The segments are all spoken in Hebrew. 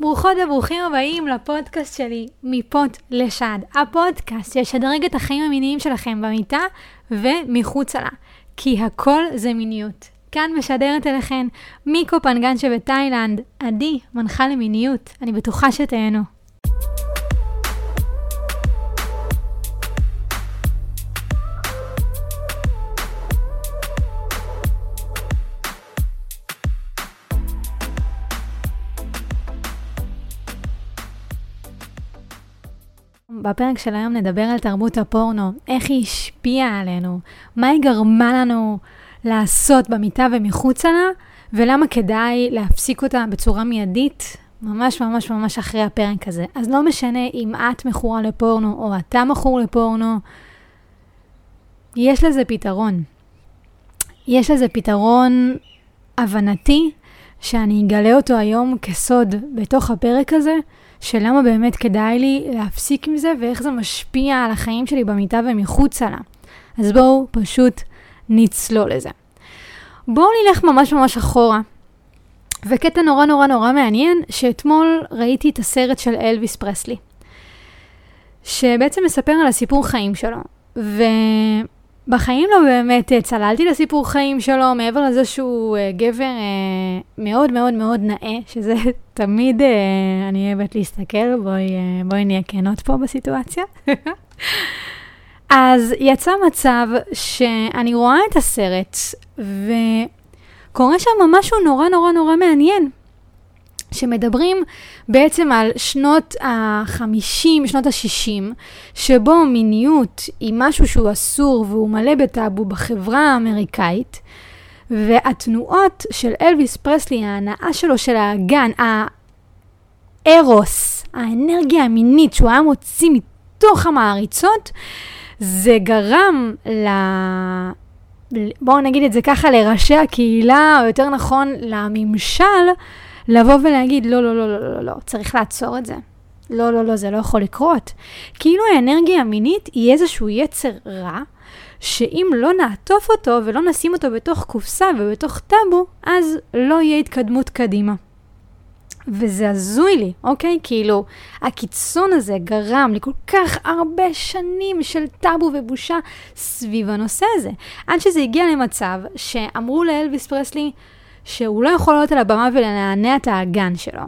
ברוכות וברוכים הבאים לפודקאסט שלי, מפות לשד. הפודקאסט שישדרג את החיים המיניים שלכם במיטה ומחוצה לה. כי הכל זה מיניות. כאן משדרת אליכן מיקו פנגן שבתאילנד, עדי, מנחה למיניות. אני בטוחה שתהנו. בפרק של היום נדבר על תרבות הפורנו, איך היא השפיעה עלינו, מה היא גרמה לנו לעשות במיטה ומחוצה לה, ולמה כדאי להפסיק אותה בצורה מיידית, ממש ממש ממש אחרי הפרק הזה. אז לא משנה אם את מכורה לפורנו או אתה מכור לפורנו, יש לזה פתרון. יש לזה פתרון הבנתי, שאני אגלה אותו היום כסוד בתוך הפרק הזה, של למה באמת כדאי לי להפסיק עם זה ואיך זה משפיע על החיים שלי במיטה ומחוצה לה. אז בואו פשוט נצלול לזה. בואו נלך ממש ממש אחורה. וקטע נורא נורא נורא מעניין, שאתמול ראיתי את הסרט של אלוויס פרסלי, שבעצם מספר על הסיפור חיים שלו. ו... בחיים לא באמת אה, צללתי לסיפור חיים שלו, מעבר לזה שהוא uh, גבר uh, מאוד מאוד מאוד נאה, שזה תמיד, אני אוהבת להסתכל, בואי, בואי נהיה כנות פה בסיטואציה. אז יצא מצב שאני רואה את הסרט, וקורה שם משהו נורא נורא נורא מעניין. שמדברים בעצם על שנות ה-50, שנות ה-60, שבו מיניות היא משהו שהוא אסור והוא מלא בטאבו בחברה האמריקאית, והתנועות של אלוויס פרסלי, ההנאה שלו של האגן, הארוס, האנרגיה המינית שהוא היה מוציא מתוך המעריצות, זה גרם ל... בואו נגיד את זה ככה, לראשי הקהילה, או יותר נכון, לממשל, לבוא ולהגיד, לא, לא, לא, לא, לא, לא, צריך לעצור את זה. לא, לא, לא, זה לא יכול לקרות. כאילו האנרגיה המינית היא איזשהו יצר רע, שאם לא נעטוף אותו ולא נשים אותו בתוך קופסה ובתוך טאבו, אז לא יהיה התקדמות קדימה. וזה הזוי לי, אוקיי? כאילו, הקיצון הזה גרם לי כל כך הרבה שנים של טאבו ובושה סביב הנושא הזה. עד שזה הגיע למצב שאמרו לאלוויס פרסלי, שהוא לא יכול לעלות על הבמה ולנענע את האגן שלו.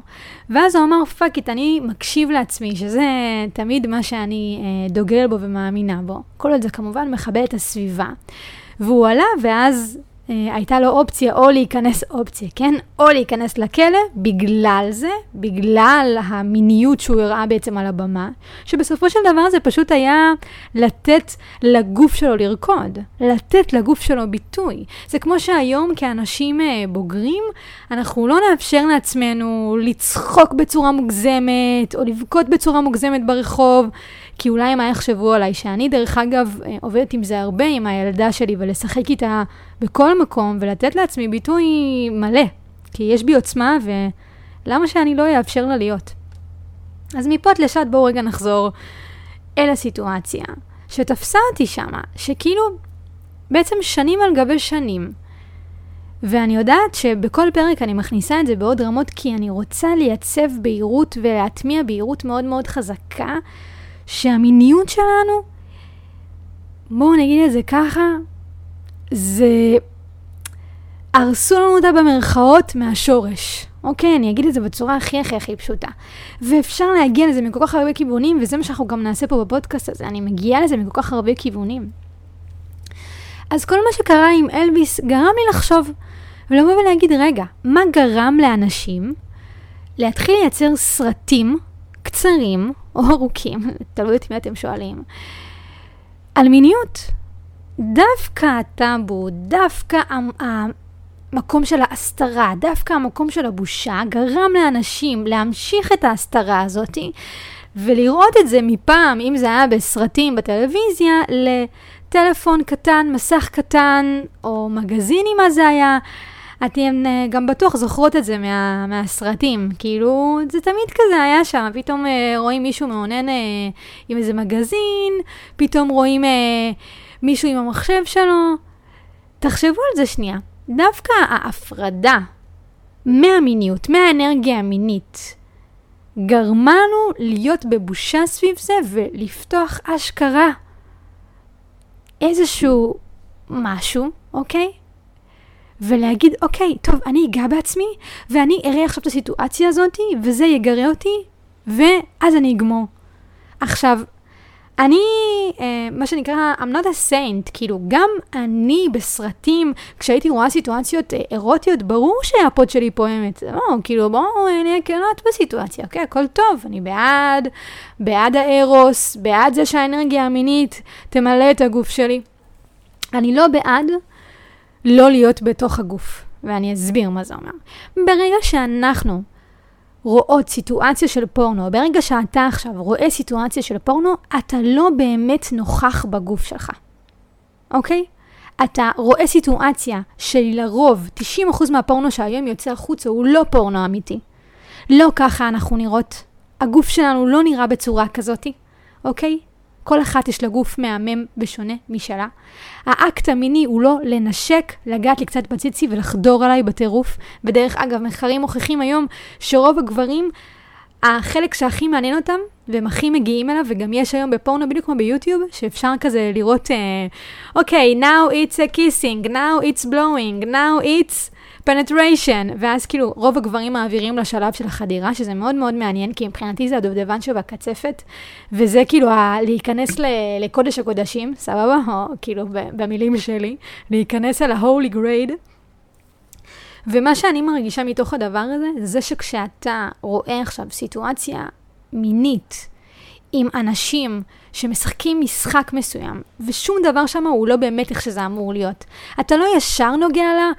ואז הוא אמר, fuck it, אני מקשיב לעצמי, שזה תמיד מה שאני אה, דוגל בו ומאמינה בו. כל עוד זה כמובן מכבד את הסביבה. והוא עלה, ואז הייתה לו אופציה או להיכנס, אופציה, כן? או להיכנס לכלא בגלל זה, בגלל המיניות שהוא הראה בעצם על הבמה, שבסופו של דבר זה פשוט היה לתת לגוף שלו לרקוד, לתת לגוף שלו ביטוי. זה כמו שהיום כאנשים אה, בוגרים, אנחנו לא נאפשר לעצמנו לצחוק בצורה מוגזמת, או לבכות בצורה מוגזמת ברחוב. כי אולי הם יחשבו עליי, שאני דרך אגב אה, עובדת עם זה הרבה, עם הילדה שלי, ולשחק איתה בכל מקום, ולתת לעצמי ביטוי מלא, כי יש בי עוצמה, ולמה שאני לא אאפשר לה להיות? אז מפה לשד בואו רגע נחזור אל הסיטואציה, שתפסה אותי שמה, שכאילו בעצם שנים על גבי שנים, ואני יודעת שבכל פרק אני מכניסה את זה בעוד רמות, כי אני רוצה לייצב בהירות ולהטמיע בהירות מאוד מאוד חזקה שהמיניות שלנו, בואו נגיד את זה ככה, זה... הרסו לנו אותה במרכאות מהשורש. אוקיי, אני אגיד את זה בצורה הכי הכי הכי פשוטה. ואפשר להגיע לזה מכל כך הרבה כיוונים, וזה מה שאנחנו גם נעשה פה בפודקאסט הזה. אני מגיעה לזה מכל כך הרבה כיוונים. אז כל מה שקרה עם אלביס גרם לי לחשוב, ולבוא ולהגיד, רגע, מה גרם לאנשים להתחיל לייצר סרטים קצרים או ארוכים, תלוי את מי אתם שואלים, על מיניות. דווקא הטאבו, דווקא המקום של ההסתרה, דווקא המקום של הבושה, גרם לאנשים להמשיך את ההסתרה הזאתי ולראות את זה מפעם, אם זה היה בסרטים בטלוויזיה, לטלפון קטן, מסך קטן, או מגזיני מה זה היה. אתן אה, גם בטוח זוכרות את זה מה, מהסרטים, כאילו, זה תמיד כזה היה שם, פתאום אה, רואים מישהו מעונן אה, עם איזה מגזין, פתאום רואים אה, מישהו עם המחשב שלו. תחשבו על זה שנייה, דווקא ההפרדה מהמיניות, מהאנרגיה המינית, גרמה לנו להיות בבושה סביב זה ולפתוח אשכרה איזשהו משהו, אוקיי? ולהגיד, אוקיי, טוב, אני אגע בעצמי, ואני אראה עכשיו את הסיטואציה הזאת, וזה יגרה אותי, ואז אני אגמור. עכשיו, אני, uh, מה שנקרא, I'm not a saint, כאילו, גם אני בסרטים, כשהייתי רואה סיטואציות uh, אירוטיות, ברור שהפוד שלי פועמת. לא, כאילו, בואו אה, נהיה כנות בסיטואציה, אוקיי, הכל טוב, אני בעד, בעד הארוס, בעד זה שהאנרגיה המינית תמלא את הגוף שלי. אני לא בעד לא להיות בתוך הגוף, ואני אסביר מה זה אומר. ברגע שאנחנו רואות סיטואציה של פורנו, ברגע שאתה עכשיו רואה סיטואציה של פורנו, אתה לא באמת נוכח בגוף שלך, אוקיי? אתה רואה סיטואציה שלרוב 90% מהפורנו שהיום יוצא החוצה הוא לא פורנו אמיתי. לא ככה אנחנו נראות. הגוף שלנו לא נראה בצורה כזאתי, אוקיי? כל אחת יש לה גוף מהמם ושונה משלה. האקט המיני הוא לא לנשק, לגעת לי קצת בציצי ולחדור עליי בטירוף. ודרך אגב, מחקרים מוכיחים היום שרוב הגברים, החלק שהכי מעניין אותם, והם הכי מגיעים אליו, וגם יש היום בפורנו, בדיוק כמו ביוטיוב, שאפשר כזה לראות, אוקיי, uh, okay, now it's a kissing, now it's blowing, now it's... penetration, ואז כאילו רוב הגברים מעבירים לשלב של החדירה, שזה מאוד מאוד מעניין, כי מבחינתי זה הדובדבן שבקצפת, וזה כאילו ה- להיכנס ל- לקודש הקודשים, סבבה? או כאילו במילים שלי, להיכנס אל ה-holy grade. ומה שאני מרגישה מתוך הדבר הזה, זה שכשאתה רואה עכשיו סיטואציה מינית עם אנשים שמשחקים משחק מסוים, ושום דבר שם הוא לא באמת איך שזה אמור להיות. אתה לא ישר נוגע לה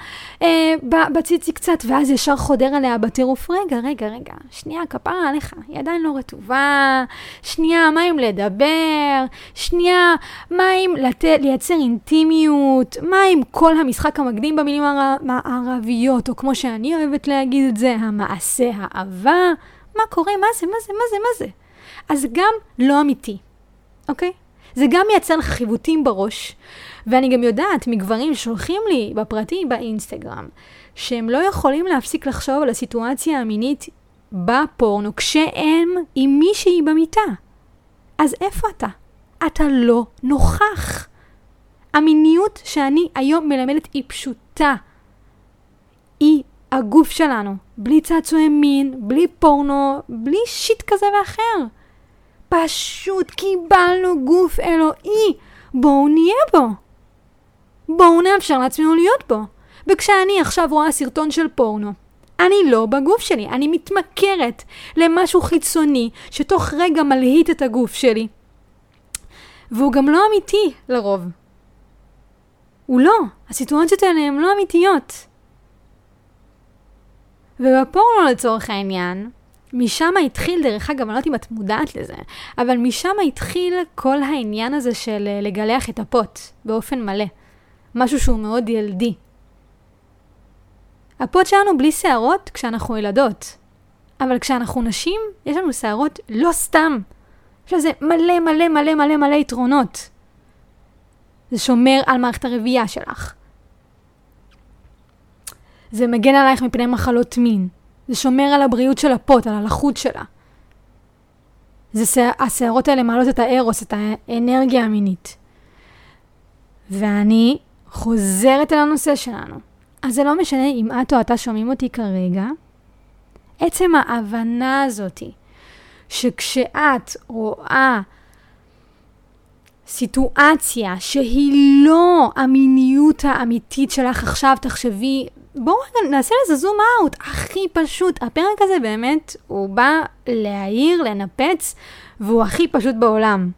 אה, בציצי קצת, ואז ישר חודר עליה בטירוף. רגע, רגע, רגע, שנייה, כפרה עליך, היא עדיין לא רטובה, שנייה, מה אם לדבר, שנייה, מה אם לת... לייצר אינטימיות, מה אם כל המשחק המקדים במילים הערביות, או כמו שאני אוהבת להגיד את זה, המעשה האהבה. מה קורה? מה זה? מה זה? מה זה? מה זה? אז גם לא אמיתי. אוקיי? זה גם מייצר לך חיווטים בראש, ואני גם יודעת מגברים ששולחים לי בפרטי באינסטגרם, שהם לא יכולים להפסיק לחשוב על הסיטואציה המינית בפורנו כשהם עם מישהי במיטה. אז איפה אתה? אתה לא נוכח. המיניות שאני היום מלמדת היא פשוטה. היא הגוף שלנו, בלי צעצועי מין, בלי פורנו, בלי שיט כזה ואחר. פשוט קיבלנו גוף אלוהי, בואו נהיה בו. בואו נאפשר לעצמנו להיות בו. וכשאני עכשיו רואה סרטון של פורנו, אני לא בגוף שלי, אני מתמכרת למשהו חיצוני שתוך רגע מלהיט את הגוף שלי. והוא גם לא אמיתי לרוב. הוא לא, הסיטואציות האלה הן לא אמיתיות. ובפורנו לצורך העניין, משם התחיל, דרך אגב, אני לא יודעת אם את מודעת לזה, אבל משם התחיל כל העניין הזה של אה, לגלח את הפוט באופן מלא. משהו שהוא מאוד ילדי. הפוט שלנו בלי שערות כשאנחנו ילדות, אבל כשאנחנו נשים, יש לנו שערות לא סתם. יש לזה מלא מלא מלא מלא מלא יתרונות. זה שומר על מערכת הרבייה שלך. זה מגן עלייך מפני מחלות מין. זה שומר על הבריאות של הפוט, על הלחות שלה. זה השערות האלה מעלות את הארוס, את האנרגיה המינית. ואני חוזרת אל הנושא שלנו. אז זה לא משנה אם את או אתה שומעים אותי כרגע, עצם ההבנה הזאתי, שכשאת רואה סיטואציה שהיא לא המיניות האמיתית שלך עכשיו, תחשבי בואו רגע נעשה לזה זום אאוט, הכי פשוט. הפרק הזה באמת, הוא בא להעיר, לנפץ, והוא הכי פשוט בעולם.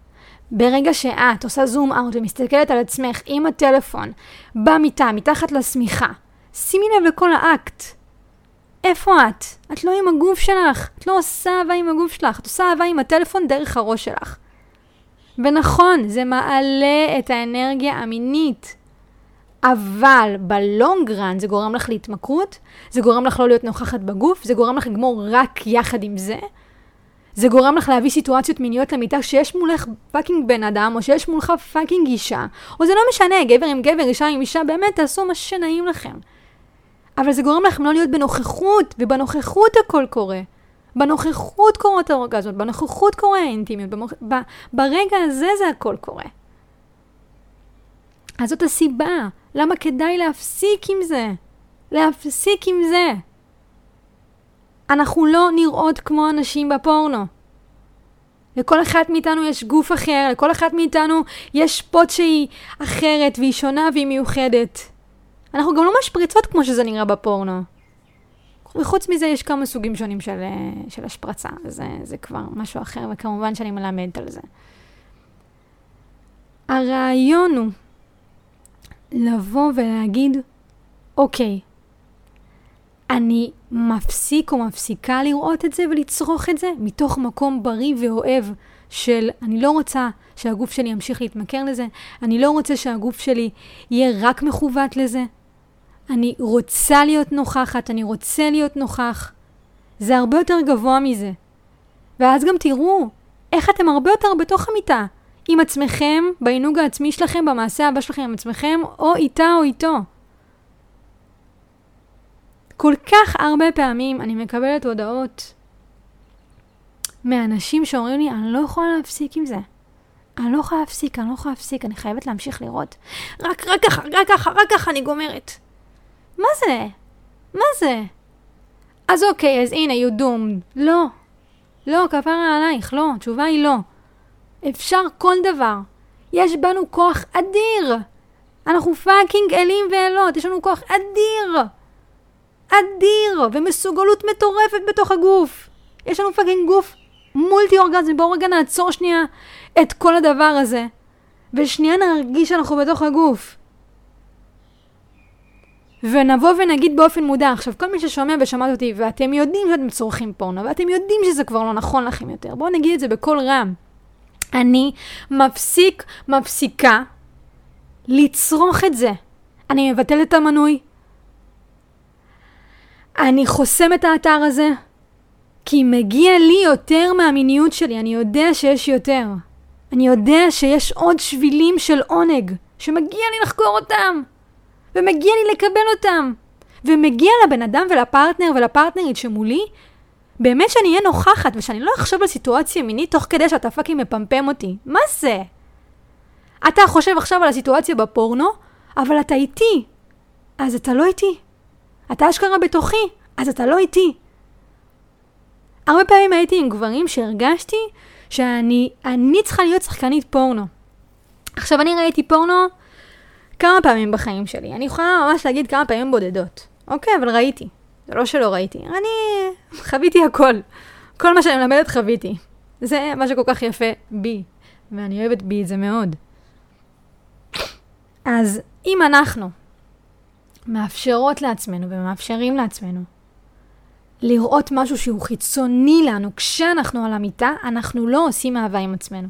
ברגע שאת עושה זום אאוט ומסתכלת על עצמך עם הטלפון, במיטה, מתחת לשמיכה, שימי לב לכל האקט. איפה את? את לא עם הגוף שלך, את לא עושה אהבה עם הגוף שלך, את עושה אהבה עם הטלפון דרך הראש שלך. ונכון, זה מעלה את האנרגיה המינית. אבל בלונג רן זה גורם לך להתמכרות, זה גורם לך לא להיות נוכחת בגוף, זה גורם לך לגמור רק יחד עם זה. זה גורם לך להביא סיטואציות מיניות למיטה שיש מולך fucking בן אדם, או שיש מולך fucking אישה, או זה לא משנה, גבר עם גבר, אישה עם אישה, באמת תעשו מה שנעים לכם. אבל זה גורם לכם לא להיות בנוכחות, ובנוכחות הכל קורה. בנוכחות קורות האורגזמות, בנוכחות קורה האינטימיות, במוח... ב... ברגע הזה זה הכל קורה. אז זאת הסיבה, למה כדאי להפסיק עם זה. להפסיק עם זה. אנחנו לא נראות כמו אנשים בפורנו. לכל אחת מאיתנו יש גוף אחר, לכל אחת מאיתנו יש פוט שהיא אחרת והיא שונה והיא מיוחדת. אנחנו גם לא משפריצות כמו שזה נראה בפורנו. וחוץ מזה יש כמה סוגים שונים של, אה, של השפרצה, וזה זה כבר משהו אחר, וכמובן שאני מלמדת על זה. הרעיון הוא לבוא ולהגיד, אוקיי, אני מפסיק או מפסיקה לראות את זה ולצרוך את זה מתוך מקום בריא ואוהב של אני לא רוצה שהגוף שלי ימשיך להתמכר לזה, אני לא רוצה שהגוף שלי יהיה רק מכוות לזה. אני רוצה להיות נוכחת, אני רוצה להיות נוכח. זה הרבה יותר גבוה מזה. ואז גם תראו איך אתם הרבה יותר בתוך המיטה, עם עצמכם, בעינוג העצמי שלכם, במעשה הבא שלכם עם עצמכם, או איתה או איתו. כל כך הרבה פעמים אני מקבלת הודעות מאנשים שאומרים לי, אני לא יכולה להפסיק עם זה. אני לא יכולה להפסיק, אני לא יכולה להפסיק, אני חייבת להמשיך לראות. רק, רק ככה, רק ככה, רק ככה אני גומרת. מה זה? מה זה? אז אוקיי, אז הנה, you doomed. לא. לא, כפרה עלייך, לא. התשובה היא לא. אפשר כל דבר. יש בנו כוח אדיר. אנחנו fucking אלים ואלות, יש לנו כוח אדיר. אדיר, ומסוגלות מטורפת בתוך הגוף. יש לנו fucking גוף multi orgasm, בואו רגע נעצור שנייה את כל הדבר הזה, ושנייה נרגיש שאנחנו בתוך הגוף. ונבוא ונגיד באופן מודע, עכשיו כל מי ששומע ושמעת אותי, ואתם יודעים שאתם צורכים פורנו, ואתם יודעים שזה כבר לא נכון לכם יותר, בואו נגיד את זה בקול רם. אני מפסיק, מפסיקה לצרוך את זה. אני מבטל את המנוי, אני חוסם את האתר הזה, כי מגיע לי יותר מהמיניות שלי, אני יודע שיש יותר. אני יודע שיש עוד שבילים של עונג, שמגיע לי לחקור אותם, ומגיע לי לקבל אותם, ומגיע לבן אדם ולפרטנר ולפרטנרית שמולי, באמת שאני אהיה נוכחת, ושאני לא אחשוב על סיטואציה מינית תוך כדי שאתה fucking מפמפם אותי. מה זה? אתה חושב עכשיו על הסיטואציה בפורנו, אבל אתה איתי. אז אתה לא איתי. אתה אשכרה בתוכי, אז אתה לא איתי. הרבה פעמים הייתי עם גברים שהרגשתי שאני אני צריכה להיות שחקנית פורנו. עכשיו, אני ראיתי פורנו כמה פעמים בחיים שלי. אני יכולה ממש להגיד כמה פעמים בודדות. אוקיי, אבל ראיתי. זה לא שלא ראיתי. אני חוויתי הכל. כל מה שאני מלמדת חוויתי. זה מה שכל כך יפה בי. ואני אוהבת בי את זה מאוד. אז אם אנחנו מאפשרות לעצמנו ומאפשרים לעצמנו לראות משהו שהוא חיצוני לנו כשאנחנו על המיטה, אנחנו לא עושים אהבה עם עצמנו.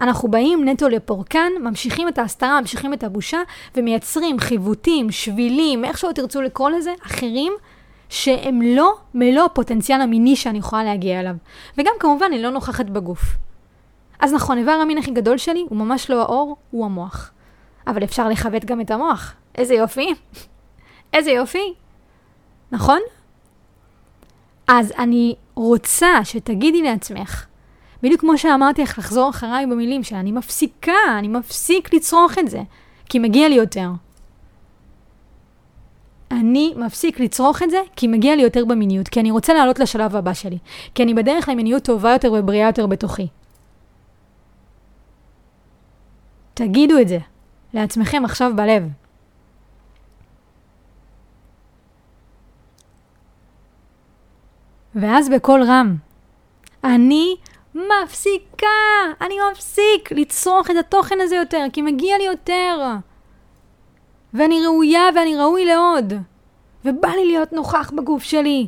אנחנו באים נטו לפורקן, ממשיכים את ההסתרה, ממשיכים את הבושה, ומייצרים חיווטים, שבילים, איך שלא תרצו לקרוא לזה, אחרים, שהם לא מלוא הפוטנציאל המיני שאני יכולה להגיע אליו. וגם כמובן, אני לא נוכחת בגוף. אז נכון, איבר המין הכי גדול שלי הוא ממש לא האור, הוא המוח. אבל אפשר לכבד גם את המוח. איזה יופי. איזה יופי. נכון? אז אני רוצה שתגידי לעצמך, בדיוק כמו שאמרתי לך לחזור אחריי במילים שאני מפסיקה, אני מפסיק לצרוך את זה, כי מגיע לי יותר. אני מפסיק לצרוך את זה כי מגיע לי יותר במיניות, כי אני רוצה לעלות לשלב הבא שלי, כי אני בדרך למיניות טובה יותר ובריאה יותר בתוכי. תגידו את זה לעצמכם עכשיו בלב. ואז בקול רם, אני מפסיקה, אני מפסיק לצרוך את התוכן הזה יותר, כי מגיע לי יותר. ואני ראויה ואני ראוי לעוד. ובא לי להיות נוכח בגוף שלי.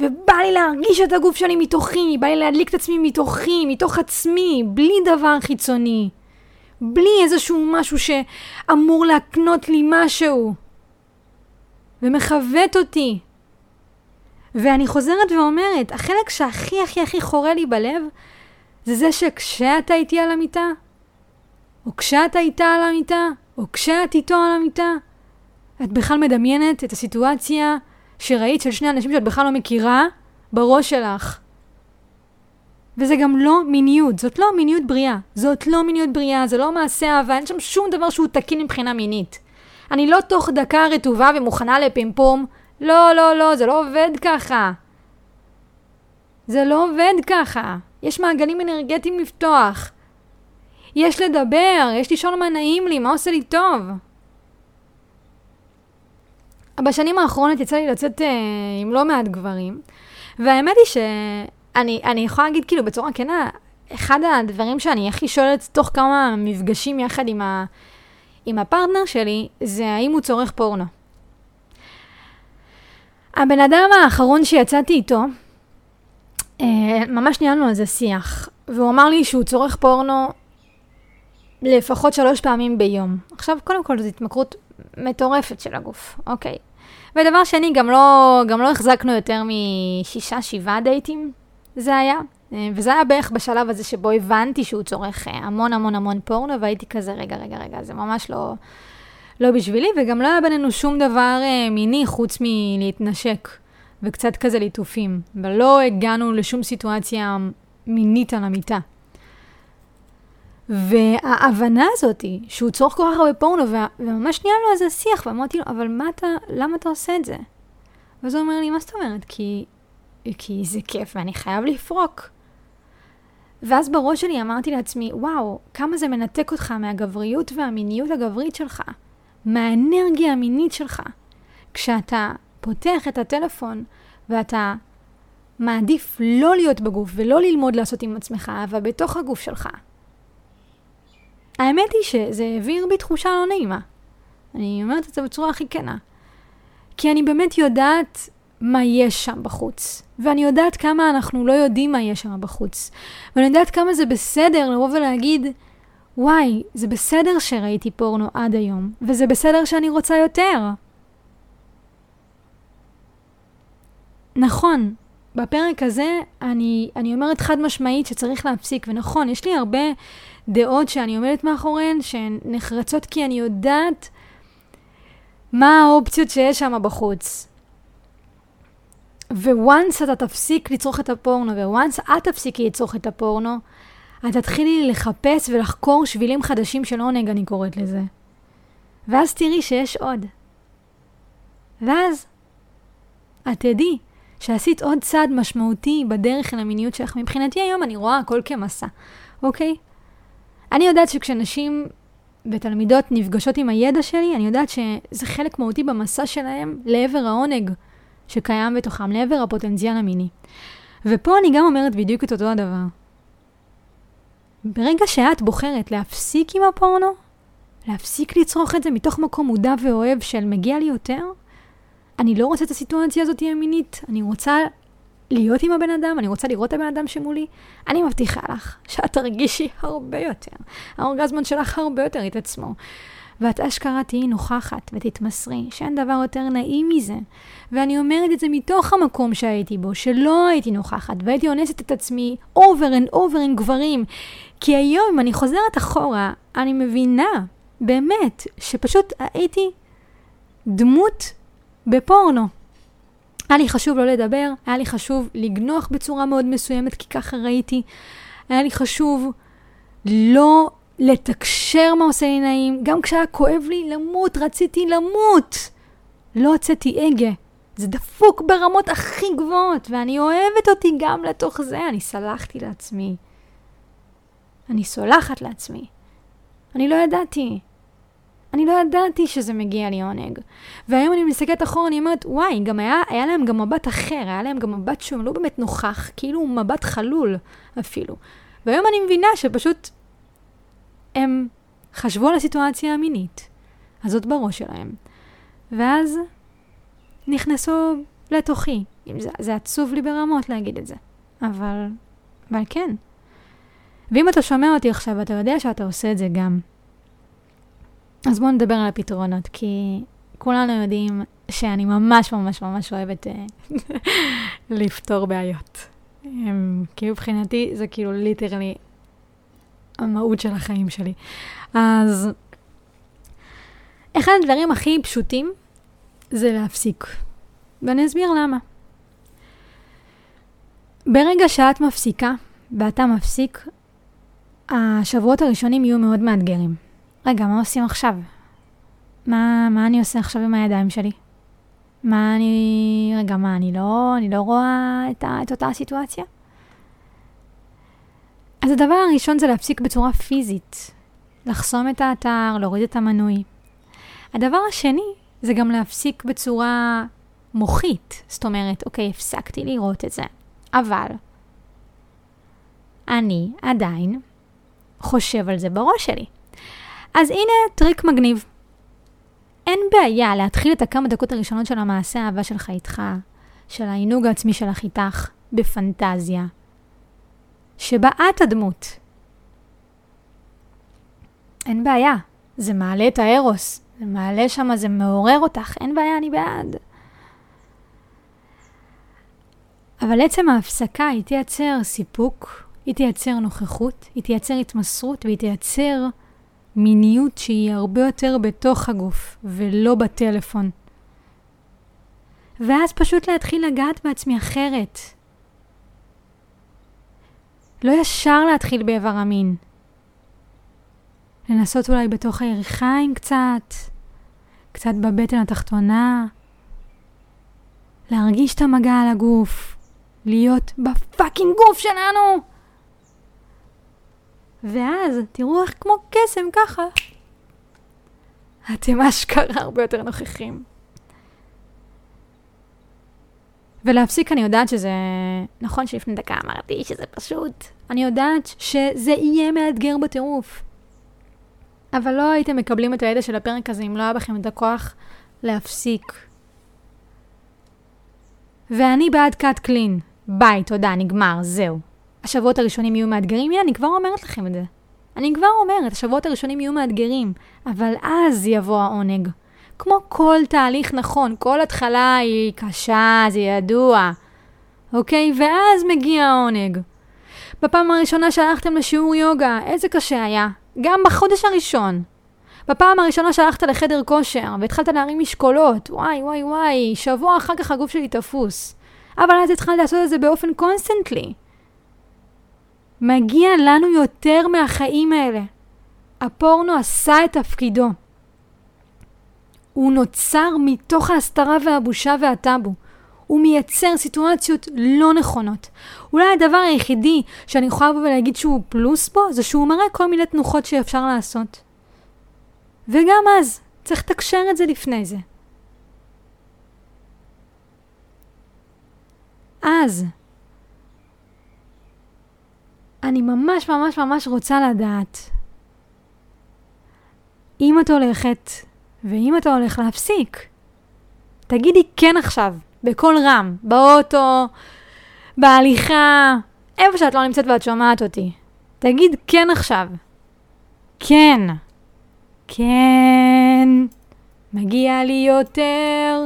ובא לי להרגיש את הגוף שלי מתוכי, בא לי להדליק את עצמי מתוכי, מתוך עצמי, בלי דבר חיצוני. בלי איזשהו משהו שאמור להקנות לי משהו. ומכוות אותי. ואני חוזרת ואומרת, החלק שהכי הכי הכי חורה לי בלב, זה זה שכשאתה איתי על המיטה, או כשאתה איתה על המיטה, או כשאת איתו על המיטה, את בכלל מדמיינת את הסיטואציה שראית של שני אנשים שאת בכלל לא מכירה, בראש שלך. וזה גם לא מיניות, זאת לא מיניות בריאה. זאת לא מיניות בריאה, זה לא מעשה אהבה, אין שם שום דבר שהוא תקין מבחינה מינית. אני לא תוך דקה רטובה ומוכנה לפימפום. לא, לא, לא, זה לא עובד ככה. זה לא עובד ככה. יש מעגלים אנרגטיים לפתוח. יש לדבר, יש לשאול מה נעים לי, מה עושה לי טוב. בשנים האחרונות יצא לי לצאת אה, עם לא מעט גברים, והאמת היא שאני יכולה להגיד כאילו בצורה כנה, אחד הדברים שאני הכי שואלת תוך כמה מפגשים יחד עם, ה, עם הפרטנר שלי, זה האם הוא צורך פורנו. הבן אדם האחרון שיצאתי איתו, אה, ממש ניהלנו על זה שיח, והוא אמר לי שהוא צורך פורנו לפחות שלוש פעמים ביום. עכשיו, קודם כל, זו התמכרות מטורפת של הגוף, אוקיי. ודבר שני, גם לא, גם לא החזקנו יותר משישה, שבעה דייטים, זה היה. אה, וזה היה בערך בשלב הזה שבו הבנתי שהוא צורך אה, המון המון המון פורנו, והייתי כזה, רגע, רגע, רגע, זה ממש לא, לא בשבילי, וגם לא היה בינינו שום דבר אה, מיני חוץ מלהתנשק וקצת כזה ליטופים, ולא הגענו לשום סיטואציה מינית על המיטה. וההבנה הזאת שהוא צורך כל כך הרבה פורנו, וממש ניהלנו על זה שיח, ואמרתי לו, אבל מה אתה, למה אתה עושה את זה? ואז הוא אומר לי, מה זאת אומרת? כי, כי זה כיף ואני חייב לפרוק. ואז בראש שלי אמרתי לעצמי, וואו, כמה זה מנתק אותך מהגבריות והמיניות הגברית שלך, מהאנרגיה המינית שלך. כשאתה פותח את הטלפון ואתה מעדיף לא להיות בגוף ולא ללמוד לעשות עם עצמך אבל בתוך הגוף שלך. האמת היא שזה העביר בי תחושה לא נעימה. אני אומרת את זה בצורה הכי כנה. כי אני באמת יודעת מה יש שם בחוץ. ואני יודעת כמה אנחנו לא יודעים מה יש שם בחוץ. ואני יודעת כמה זה בסדר לבוא ולהגיד, וואי, זה בסדר שראיתי פורנו עד היום, וזה בסדר שאני רוצה יותר. נכון, בפרק הזה אני, אני אומרת חד משמעית שצריך להפסיק, ונכון, יש לי הרבה דעות שאני עומדת מאחוריהן, שהן נחרצות כי אני יודעת מה האופציות שיש שם בחוץ. וואנס אתה תפסיק לצרוך את הפורנו, וואנס את תפסיקי לצרוך את הפורנו, את תתחילי לחפש ולחקור שבילים חדשים של עונג, אני קוראת לזה. ואז תראי שיש עוד. ואז את תדעי שעשית עוד צעד משמעותי בדרך אל המיניות שלך. מבחינתי היום אני רואה הכל כמסע, אוקיי? אני יודעת שכשנשים ותלמידות נפגשות עם הידע שלי, אני יודעת שזה חלק מהותי במסע שלהם לעבר העונג שקיים בתוכם, לעבר הפוטנציאל המיני. ופה אני גם אומרת בדיוק את אותו הדבר. ברגע שאת בוחרת להפסיק עם הפורנו, להפסיק לצרוך את זה מתוך מקום מודע ואוהב של מגיע לי יותר, אני לא רוצה את הסיטואציה הזאת המינית, אני רוצה להיות עם הבן אדם, אני רוצה לראות את הבן אדם שמולי, אני מבטיחה לך שאת תרגישי הרבה יותר. האורגזמון שלך הרבה יותר יתעצמו. ואת אשכרה תהיי נוכחת ותתמסרי, שאין דבר יותר נעים מזה. ואני אומרת את זה מתוך המקום שהייתי בו, שלא הייתי נוכחת, והייתי אונסת את עצמי over and over עם גברים. כי היום, אם אני חוזרת אחורה, אני מבינה, באמת, שפשוט הייתי דמות בפורנו. היה לי חשוב לא לדבר, היה לי חשוב לגנוח בצורה מאוד מסוימת, כי ככה ראיתי. היה לי חשוב לא לתקשר מה עושה לי נעים. גם כשהיה כואב לי למות, רציתי למות. לא הוצאתי הגה. זה דפוק ברמות הכי גבוהות, ואני אוהבת אותי גם לתוך זה. אני סלחתי לעצמי. אני סולחת לעצמי. אני לא ידעתי. אני לא ידעתי שזה מגיע לי עונג. והיום אני מסתכלת אחורה, אני אומרת, וואי, גם היה, היה להם גם מבט אחר, היה להם גם מבט שהוא לא באמת נוכח, כאילו מבט חלול אפילו. והיום אני מבינה שפשוט הם חשבו על הסיטואציה המינית הזאת בראש שלהם. ואז נכנסו לתוכי. זה, זה עצוב לי ברמות להגיד את זה, אבל, אבל כן. ואם אתה שומע אותי עכשיו, אתה יודע שאתה עושה את זה גם. אז בואו נדבר על הפתרונות, כי כולנו יודעים שאני ממש ממש ממש אוהבת אה, לפתור בעיות. כי מבחינתי זה כאילו ליטרלי המהות של החיים שלי. אז אחד הדברים הכי פשוטים זה להפסיק. ואני אסביר למה. ברגע שאת מפסיקה ואתה מפסיק, השבועות הראשונים יהיו מאוד מאתגרים. רגע, מה עושים עכשיו? מה, מה אני עושה עכשיו עם הידיים שלי? מה אני... רגע, מה, אני לא, אני לא רואה את, ה, את אותה סיטואציה? אז הדבר הראשון זה להפסיק בצורה פיזית. לחסום את האתר, להוריד את המנוי. הדבר השני זה גם להפסיק בצורה מוחית. זאת אומרת, אוקיי, הפסקתי לראות את זה, אבל אני עדיין חושב על זה בראש שלי. אז הנה טריק מגניב. אין בעיה להתחיל את הכמה דקות הראשונות של המעשה האהבה שלך איתך, של העינוג העצמי שלך איתך, בפנטזיה, שבה את הדמות. אין בעיה, זה מעלה את הארוס, זה מעלה שם, זה מעורר אותך, אין בעיה, אני בעד. אבל עצם ההפסקה היא תייצר סיפוק, היא תייצר נוכחות, היא תייצר התמסרות והיא תייצר מיניות שהיא הרבה יותר בתוך הגוף ולא בטלפון. ואז פשוט להתחיל לגעת בעצמי אחרת. לא ישר להתחיל באיבר המין. לנסות אולי בתוך הירכיים קצת, קצת בבטן התחתונה, להרגיש את המגע על הגוף, להיות בפאקינג גוף שלנו. ואז תראו איך כמו קסם ככה. אתם אשכרה הרבה יותר נוכחים. ולהפסיק, אני יודעת שזה... נכון שלפני דקה אמרתי שזה פשוט. אני יודעת שזה יהיה מאתגר בטירוף. אבל לא הייתם מקבלים את הידע של הפרק הזה אם לא היה בכם את הכוח להפסיק. ואני בעד קאט קלין. ביי, תודה, נגמר, זהו. השבועות הראשונים יהיו מאתגרים? הנה, אני כבר אומרת לכם את זה. אני כבר אומרת, השבועות הראשונים יהיו מאתגרים, אבל אז יבוא העונג. כמו כל תהליך נכון, כל התחלה היא קשה, זה ידוע, אוקיי? ואז מגיע העונג. בפעם הראשונה שהלכתם לשיעור יוגה, איזה קשה היה? גם בחודש הראשון. בפעם הראשונה שהלכת לחדר כושר והתחלת להרים משקולות, וואי וואי וואי, שבוע אחר כך הגוף שלי תפוס. אבל אז התחלת לעשות את זה באופן constantly. מגיע לנו יותר מהחיים האלה. הפורנו עשה את תפקידו. הוא נוצר מתוך ההסתרה והבושה והטאבו. הוא מייצר סיטואציות לא נכונות. אולי הדבר היחידי שאני יכולה לבוא ולהגיד שהוא פלוס בו, זה שהוא מראה כל מיני תנוחות שאפשר לעשות. וגם אז, צריך לתקשר את זה לפני זה. אז, אני ממש ממש ממש רוצה לדעת אם את הולכת ואם אתה הולך להפסיק. תגידי כן עכשיו, בקול רם, באוטו, בהליכה, איפה שאת לא נמצאת ואת שומעת אותי. תגיד כן עכשיו. כן. כן. מגיע לי יותר.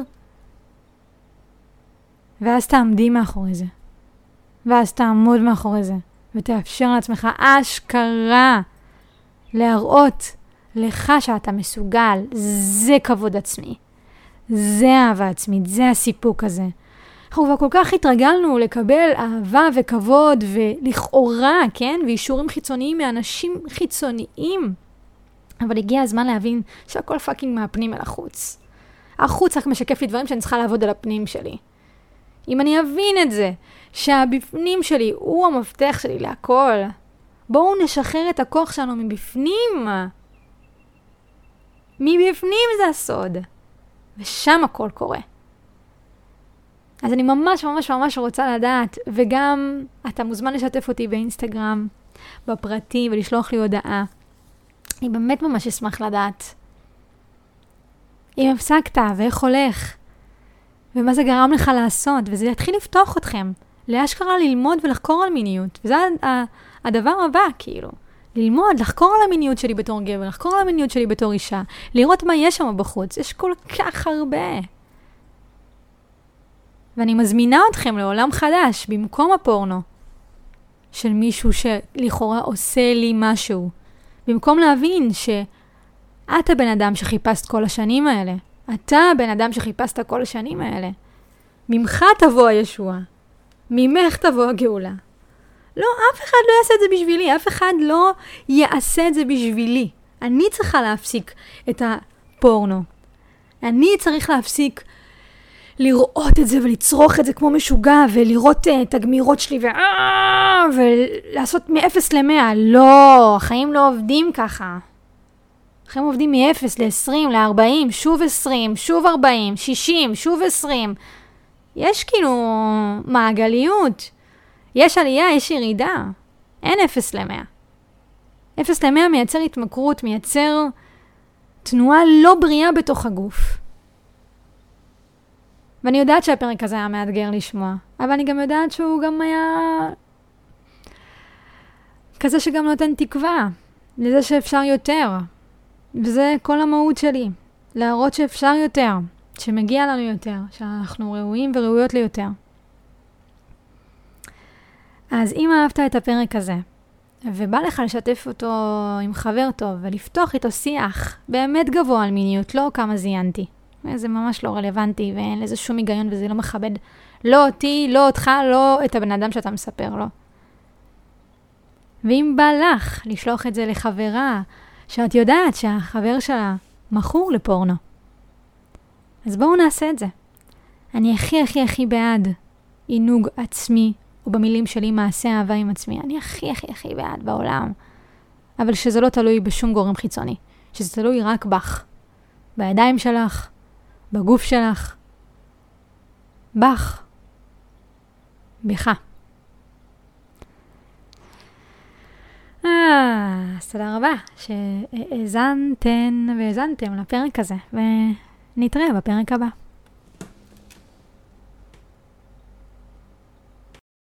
ואז תעמדי מאחורי זה. ואז תעמוד מאחורי זה. ותאפשר לעצמך אשכרה להראות לך שאתה מסוגל. זה כבוד עצמי. זה אהבה עצמית, זה הסיפוק הזה. אנחנו כבר כל כך התרגלנו לקבל אהבה וכבוד ולכאורה, כן? ואישורים חיצוניים מאנשים חיצוניים. אבל הגיע הזמן להבין שהכל פאקינג מהפנים אל החוץ. החוץ רק משקף לי דברים שאני צריכה לעבוד על הפנים שלי. אם אני אבין את זה, שהבפנים שלי הוא המפתח שלי להכל, בואו נשחרר את הכוח שלנו מבפנים. מבפנים זה הסוד. ושם הכל קורה. אז אני ממש ממש ממש רוצה לדעת, וגם אתה מוזמן לשתף אותי באינסטגרם, בפרטי, ולשלוח לי הודעה. אני באמת ממש אשמח לדעת. אם הפסקת, ואיך הולך, ומה זה גרם לך לעשות, וזה יתחיל לפתוח אתכם, לאשכרה ללמוד ולחקור על מיניות, וזה הדבר הבא, כאילו. ללמוד, לחקור על המיניות שלי בתור גבר, לחקור על המיניות שלי בתור אישה, לראות מה יש שם בחוץ, יש כל כך הרבה. ואני מזמינה אתכם לעולם חדש, במקום הפורנו, של מישהו שלכאורה עושה לי משהו. במקום להבין שאת הבן אדם שחיפשת כל השנים האלה. אתה הבן אדם שחיפשת כל השנים האלה. ממך תבוא הישועה. ממך תבוא הגאולה. לא, אף אחד לא יעשה את זה בשבילי, אף אחד לא יעשה את זה בשבילי. אני צריכה להפסיק את הפורנו. אני צריך להפסיק לראות את זה ולצרוך את זה כמו משוגע, ולראות uh, את הגמירות שלי, ו... ולעשות מ-0 ל-100. לא, החיים לא עובדים ככה. החיים עובדים מ-0 ל-20, ל-40, שוב 20, שוב 40, 60, שוב 20. יש כאילו מעגליות. יש עלייה, יש ירידה. אין 0 ל-100. 0 ל-100 מייצר התמכרות, מייצר תנועה לא בריאה בתוך הגוף. ואני יודעת שהפרק הזה היה מאתגר לשמוע, אבל אני גם יודעת שהוא גם היה כזה שגם נותן תקווה לזה שאפשר יותר. וזה כל המהות שלי, להראות שאפשר יותר, שמגיע לנו יותר, שאנחנו ראויים וראויות ליותר. אז אם אהבת את הפרק הזה, ובא לך לשתף אותו עם חבר טוב ולפתוח איתו שיח באמת גבוה על מיניות, לא כמה זיינתי. זה ממש לא רלוונטי ואין לזה שום היגיון וזה לא מכבד לא אותי, לא אותך, לא את הבן אדם שאתה מספר לו. ואם בא לך לשלוח את זה לחברה שאת יודעת שהחבר שלה מכור לפורנו, אז בואו נעשה את זה. אני הכי הכי הכי בעד עינוג עצמי, או במילים שלי מעשה אהבה עם עצמי. אני הכי הכי הכי בעד בעולם. אבל שזה לא תלוי בשום גורם חיצוני. שזה תלוי רק בך. בידיים שלך, בגוף שלך, בך, בך. אה, אז תודה רבה שהאזנתן והאזנתם לפרק הזה, ונתראה בפרק הבא.